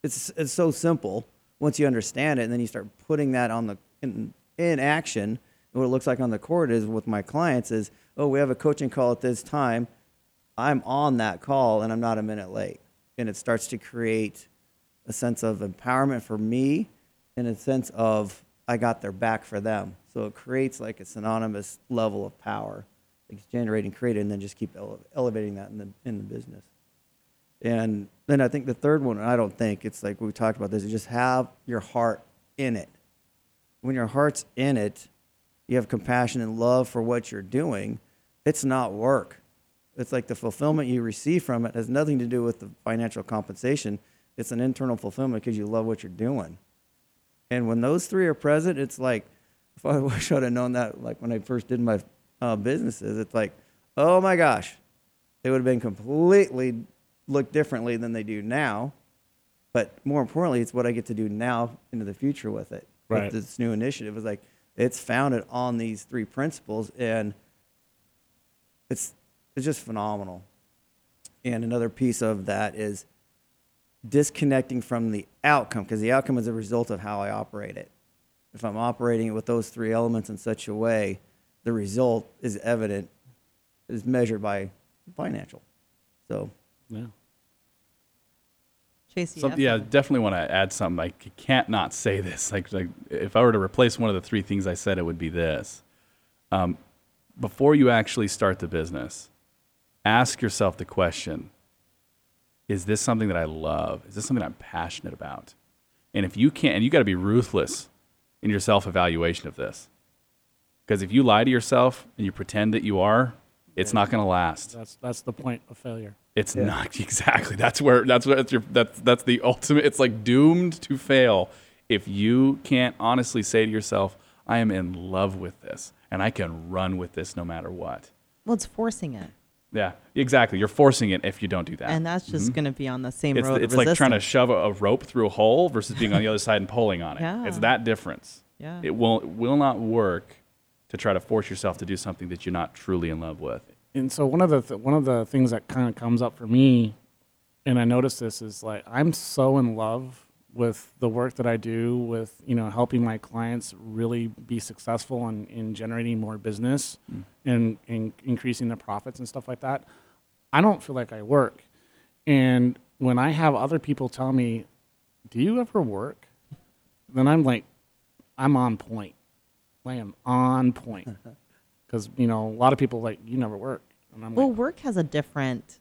it's it's so simple once you understand it, and then you start putting that on the in, in action. And what it looks like on the court is with my clients is, oh, we have a coaching call at this time. I'm on that call, and I'm not a minute late, and it starts to create a sense of empowerment for me, and a sense of I got their back for them. So it creates like a synonymous level of power, like it's generating, created, and then just keep ele- elevating that in the in the business. And then I think the third one, I don't think it's like we talked about this, is just have your heart in it. When your heart's in it, you have compassion and love for what you're doing. It's not work. It's like the fulfillment you receive from it has nothing to do with the financial compensation. It's an internal fulfillment because you love what you're doing. And when those three are present, it's like, if I wish I'd have known that, like when I first did my uh, businesses, it's like, oh my gosh, they would have been completely looked differently than they do now. But more importantly, it's what I get to do now into the future with it.
Right.
With this new initiative is like it's founded on these three principles, and it's it's just phenomenal. And another piece of that is disconnecting from the outcome because the outcome is a result of how I operate it. If I'm operating it with those three elements in such a way, the result is evident, is measured by financial. So
Yeah.
Chase, you
Some, yeah, definitely want to add something. I can't not say this. Like, like, if I were to replace one of the three things I said, it would be this: Um, before you actually start the business, ask yourself the question Is this something that I love? Is this something I'm passionate about? And if you can't, and you got to be ruthless in your self evaluation of this. Because if you lie to yourself and you pretend that you are, it's not going to last.
That's that's the point of failure.
It's not exactly. That's where that's what that's your that's that's the ultimate. It's like doomed to fail if you can't honestly say to yourself, "I am in love with this and I can run with this no matter what."
Well, it's forcing it,
Yeah, exactly. You're forcing it if you don't do that.
and that's just going to be on the same
Mm-hmm. it's
road.
it's
of
like trying to shove a, a rope through a hole versus being on the other side and pulling on it.
Yeah.
It's that difference.
Yeah.
It will will not work to try to force yourself to do something that you're not truly in love with.
and so one of the th- one of the things that kind of comes up for me, and I notice this is like I'm so in love with the work that I do with you know helping my clients really be successful in, in generating more business mm. and, and increasing their profits and stuff like that. I don't feel like I work, and when I have other people tell me, "Do you ever work?" then I'm like, I'm on point. I am on point because you know a lot of people like you never work, and I'm
Well,
like,
work has a different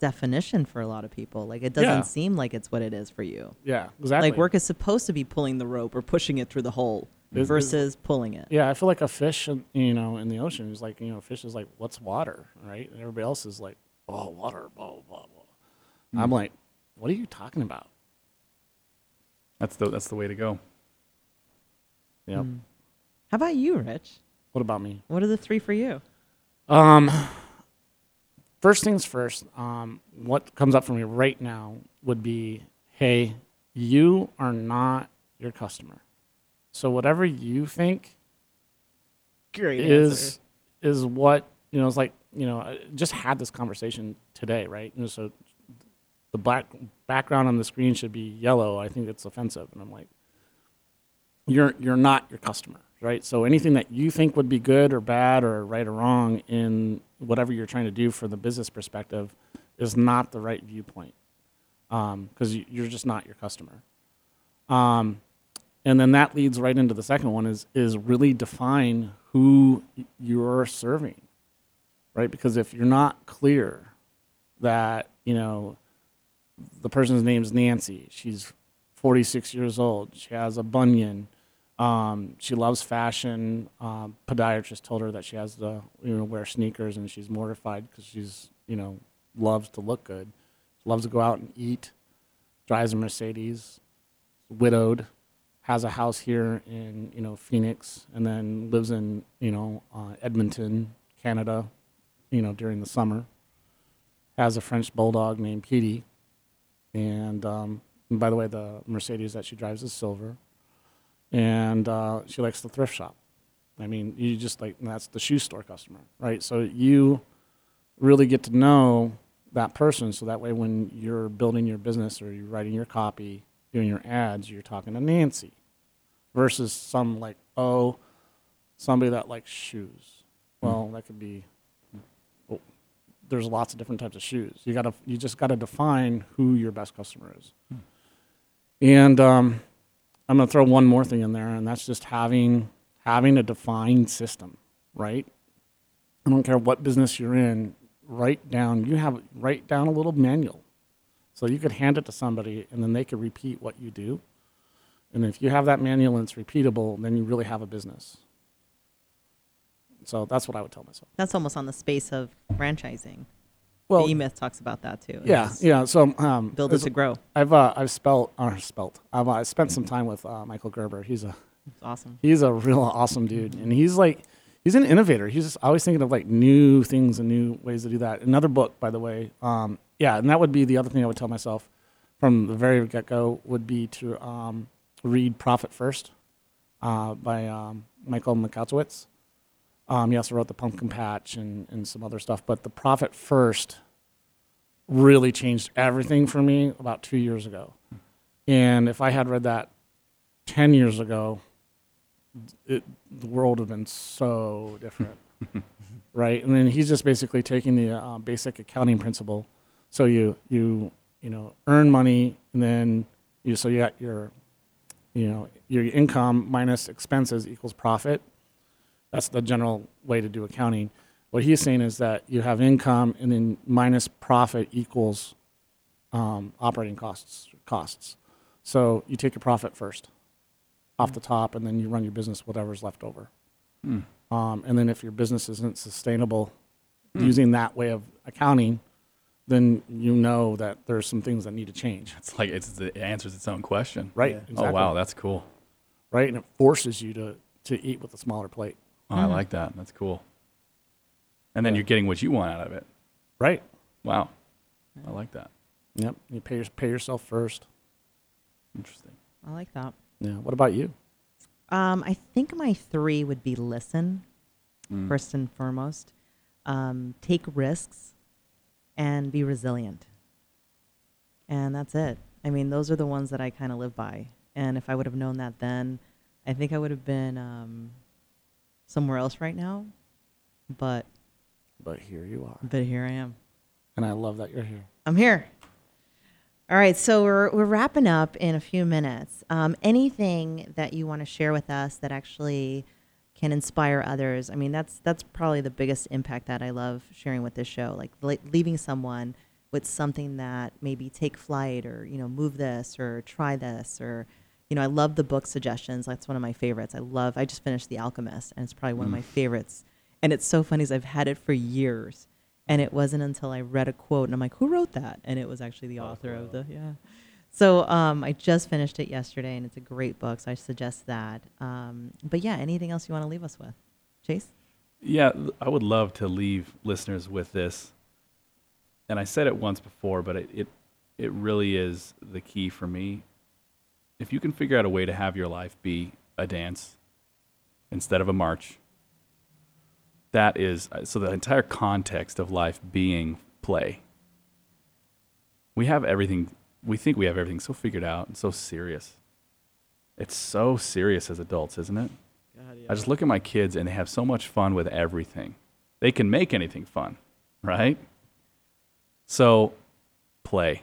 definition for a lot of people. Like it doesn't
Yeah.
seem like it's what it is for you.
yeah, exactly.
Like work is supposed to be pulling the rope or pushing it through the hole
Is-
versus pulling it.
Yeah, I feel like a fish, in- you know, in the ocean is like you know, fish is like, what's water, right? And everybody else is like, oh, water, blah blah blah.
Hmm.
I'm like, what are you talking about?
That's the that's the way to go.
Yep.
Hmm. How about you, Rich?
What about me?
What are the three for you?
Um, first things first. Um, what comes up for me right now would be, hey, you are not your customer. So whatever you think
Great
is is what you know. It's like you know. I just had this conversation today, right? You know, so the black background on the screen should be yellow. I think it's offensive, and I'm like, you're you're not your customer, right? So anything that you think would be good or bad or right or wrong in whatever you're trying to do for the business perspective is not the right viewpoint because you, you're just not your customer. Um, and then that leads right into the second one is is really define who you're serving, right? Because if you're not clear that you know the person's name's Nancy, she's 46 years old, she has a bunion, um, she loves fashion. Um, podiatrist told her that she has to you know wear sneakers, and she's mortified because she's you know loves to look good, loves to go out and eat, drives a Mercedes, widowed, has a house here in you know Phoenix, and then lives in you know uh, Edmonton, Canada, you know during the summer. Has a French bulldog named Petey, and, um, and by the way, the Mercedes that she drives is silver, and uh, she likes the thrift shop. I mean, you just like that's the shoe store customer, right? So you really get to know that person, so that way when you're building your business or you're writing your copy, doing your ads, you're talking to Nancy, versus some like oh, somebody that likes shoes. Well, that could be. oh, There's lots of different types of shoes. You gotta, you just gotta define who your best customer is. And um, I'm gonna throw one more thing in there, and that's just having having a defined system, right? I don't care what business you're in. Write down. You have write down a little manual, so you could hand it to somebody, and then they could repeat what you do. And if you have that manual and it's repeatable, then you really have a business. So that's what I would tell myself.
That's almost on the space of franchising.
Well,
the E Myth talks about that too.
yeah,
It's
yeah. So um,
Build it to grow.
I've uh, I've spelt or spelt. I've uh, spent some time with uh, Michael Gerber. He's a
It's awesome.
he's a real awesome dude, and he's like he's an innovator. He's just always thinking of like new things and new ways to do that. Another book, by the way, um, yeah, and that would be the other thing I would tell myself from the very get go would be to um, read Profit First uh, by um, Michael Michalowicz. Um, he also wrote the Pumpkin Patch and, and some other stuff, but the Profit First really changed everything for me about two years ago. And if I had read that 10 years ago, it, the world would have been so different. right? And then he's just basically taking the uh, basic accounting principle. So you, you, you know, earn money and then you, so you got your, you know, your income minus expenses equals profit. That's the general way to do accounting. What he's saying is that you have income and then minus profit equals um, operating costs. Costs. So you take your profit first, off the top, and then you run your business whatever's left over. Um, and then if your business isn't sustainable using that way of accounting, then you know that there's some things that need to change,
It's like it's, it answers its own question.
right?
Yeah.
Exactly.
Oh, wow. That's cool.
right, and it forces you to to eat with a smaller plate,
Oh, I like that. That's cool. And then you're getting what you want out of it.
right?
Wow. I like that.
Yep. You pay your, pay yourself first.
Interesting.
I like that.
Yeah. What about you?
Um, I think my three would be listen,
Mm.
first and foremost, um, take risks, and be resilient. And that's it. I mean, those are the ones that I kind of live by. And if I would have known that then, I think I would have been um, somewhere else right now. But
But here you are,
but here I am.
and I love that you're here.
I'm here. All right, so we're we're wrapping up in a few minutes. Um, anything that you want to share with us that actually can inspire others? I mean, that's that's probably the biggest impact that I love sharing with this show. Like le- leaving someone with something that maybe take flight or you know move this or try this or you know I love the book suggestions. That's one of my favorites. I love. I just finished The Alchemist, and it's probably one of my favorites. And it's so funny, is I've had it for years. And it wasn't until I read a quote and I'm like, who wrote that? And it was actually the author of the, yeah. So um, I just finished it yesterday and it's a great book. So I suggest that. Um, but yeah, anything else you want to leave us with? Chase?
Yeah, I would love to leave listeners with this. And I said it once before, but it, it, it really is the key for me. If you can figure out a way to have your life be a dance instead of a march, that is uh, so the entire context of life being play. We have everything, we think we have everything so figured out and so serious. It's so serious as adults, isn't it? I just look at my kids and they have so much fun with everything. They can make anything fun, right? So play.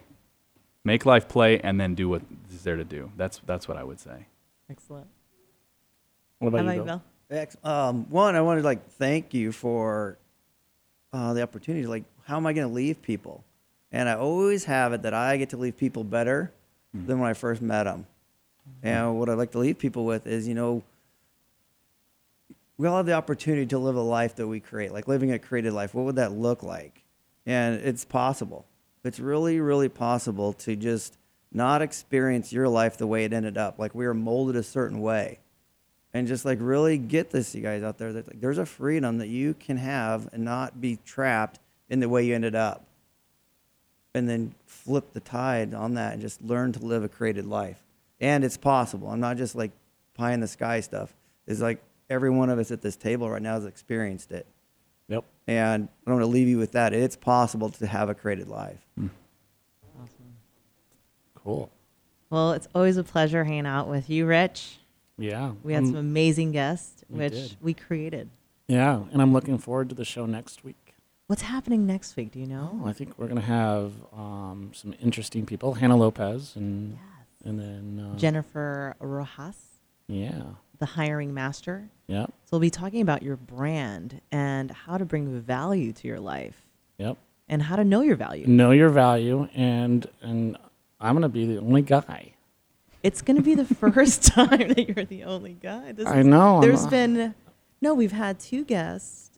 Make life play and then do what is there to do. That's that's what I would say.
Excellent.
What about
How
you,
about you,
Bill?
Bill?
Um, one, I wanted to like thank you for uh, the opportunity. Like, how am I going to leave people? And I always have it that I get to leave people better than when I first met them. And what I like to leave people with is, you know, we all have the opportunity to live a life that we create, like living a created life. What would that look like? And it's possible. It's really, really possible to just not experience your life the way it ended up. Like we were molded a certain way. And just like really get this you guys out there that like, there's a freedom that you can have and not be trapped in the way you ended up. And then flip the tide on that and just learn to live a created life. And it's possible. I'm not just like pie in the sky stuff. It's like every one of us at this table right now has experienced it. And i want to leave you with that it's possible to have a created life Awesome.
Cool.
Well, it's always a pleasure hanging out with you, Rich.
Yeah.
We had
Um,
some amazing guests,
we
which
did.
we created.
Yeah, and I'm looking forward to the show next week.
What's happening next week? Do you know?
Oh, I think we're gonna have um, some interesting people. Hannah Lopez and and then uh,
Jennifer Rojas,
Yeah.
The hiring master.
Yeah.
So we'll be talking about your brand and how to bring value to your life
Yep.
and how to know your value.
Know your value, and and I'm gonna be the only guy.
It's going to be the first time that you're the only guy. This
I
is-
know,
There's been no. We've had two guests.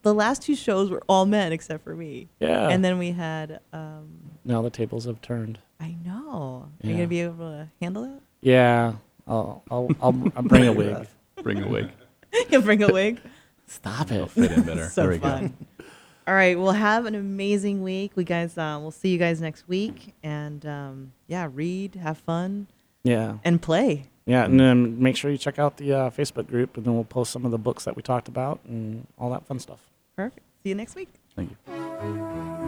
The last two shows were all men except for me.
Yeah.
And then we had. Um,
Now the tables have turned.
I know. Are you gonna be able to handle it?
Yeah. I'll I'll I'll, I'll bring a wig.
Bring a wig.
You'll bring a wig.
Stop it.
It'll fit in better.
so
there we
fun. All right, we'll have an amazing week. We guys, uh, we'll see you guys next week, and um, yeah, read, have fun,
Yeah.
and play.
Yeah, and then make sure you check out the uh, Facebook group, and then we'll post some of the books that we talked about and all that fun stuff.
Perfect. See you next week.
Thank you.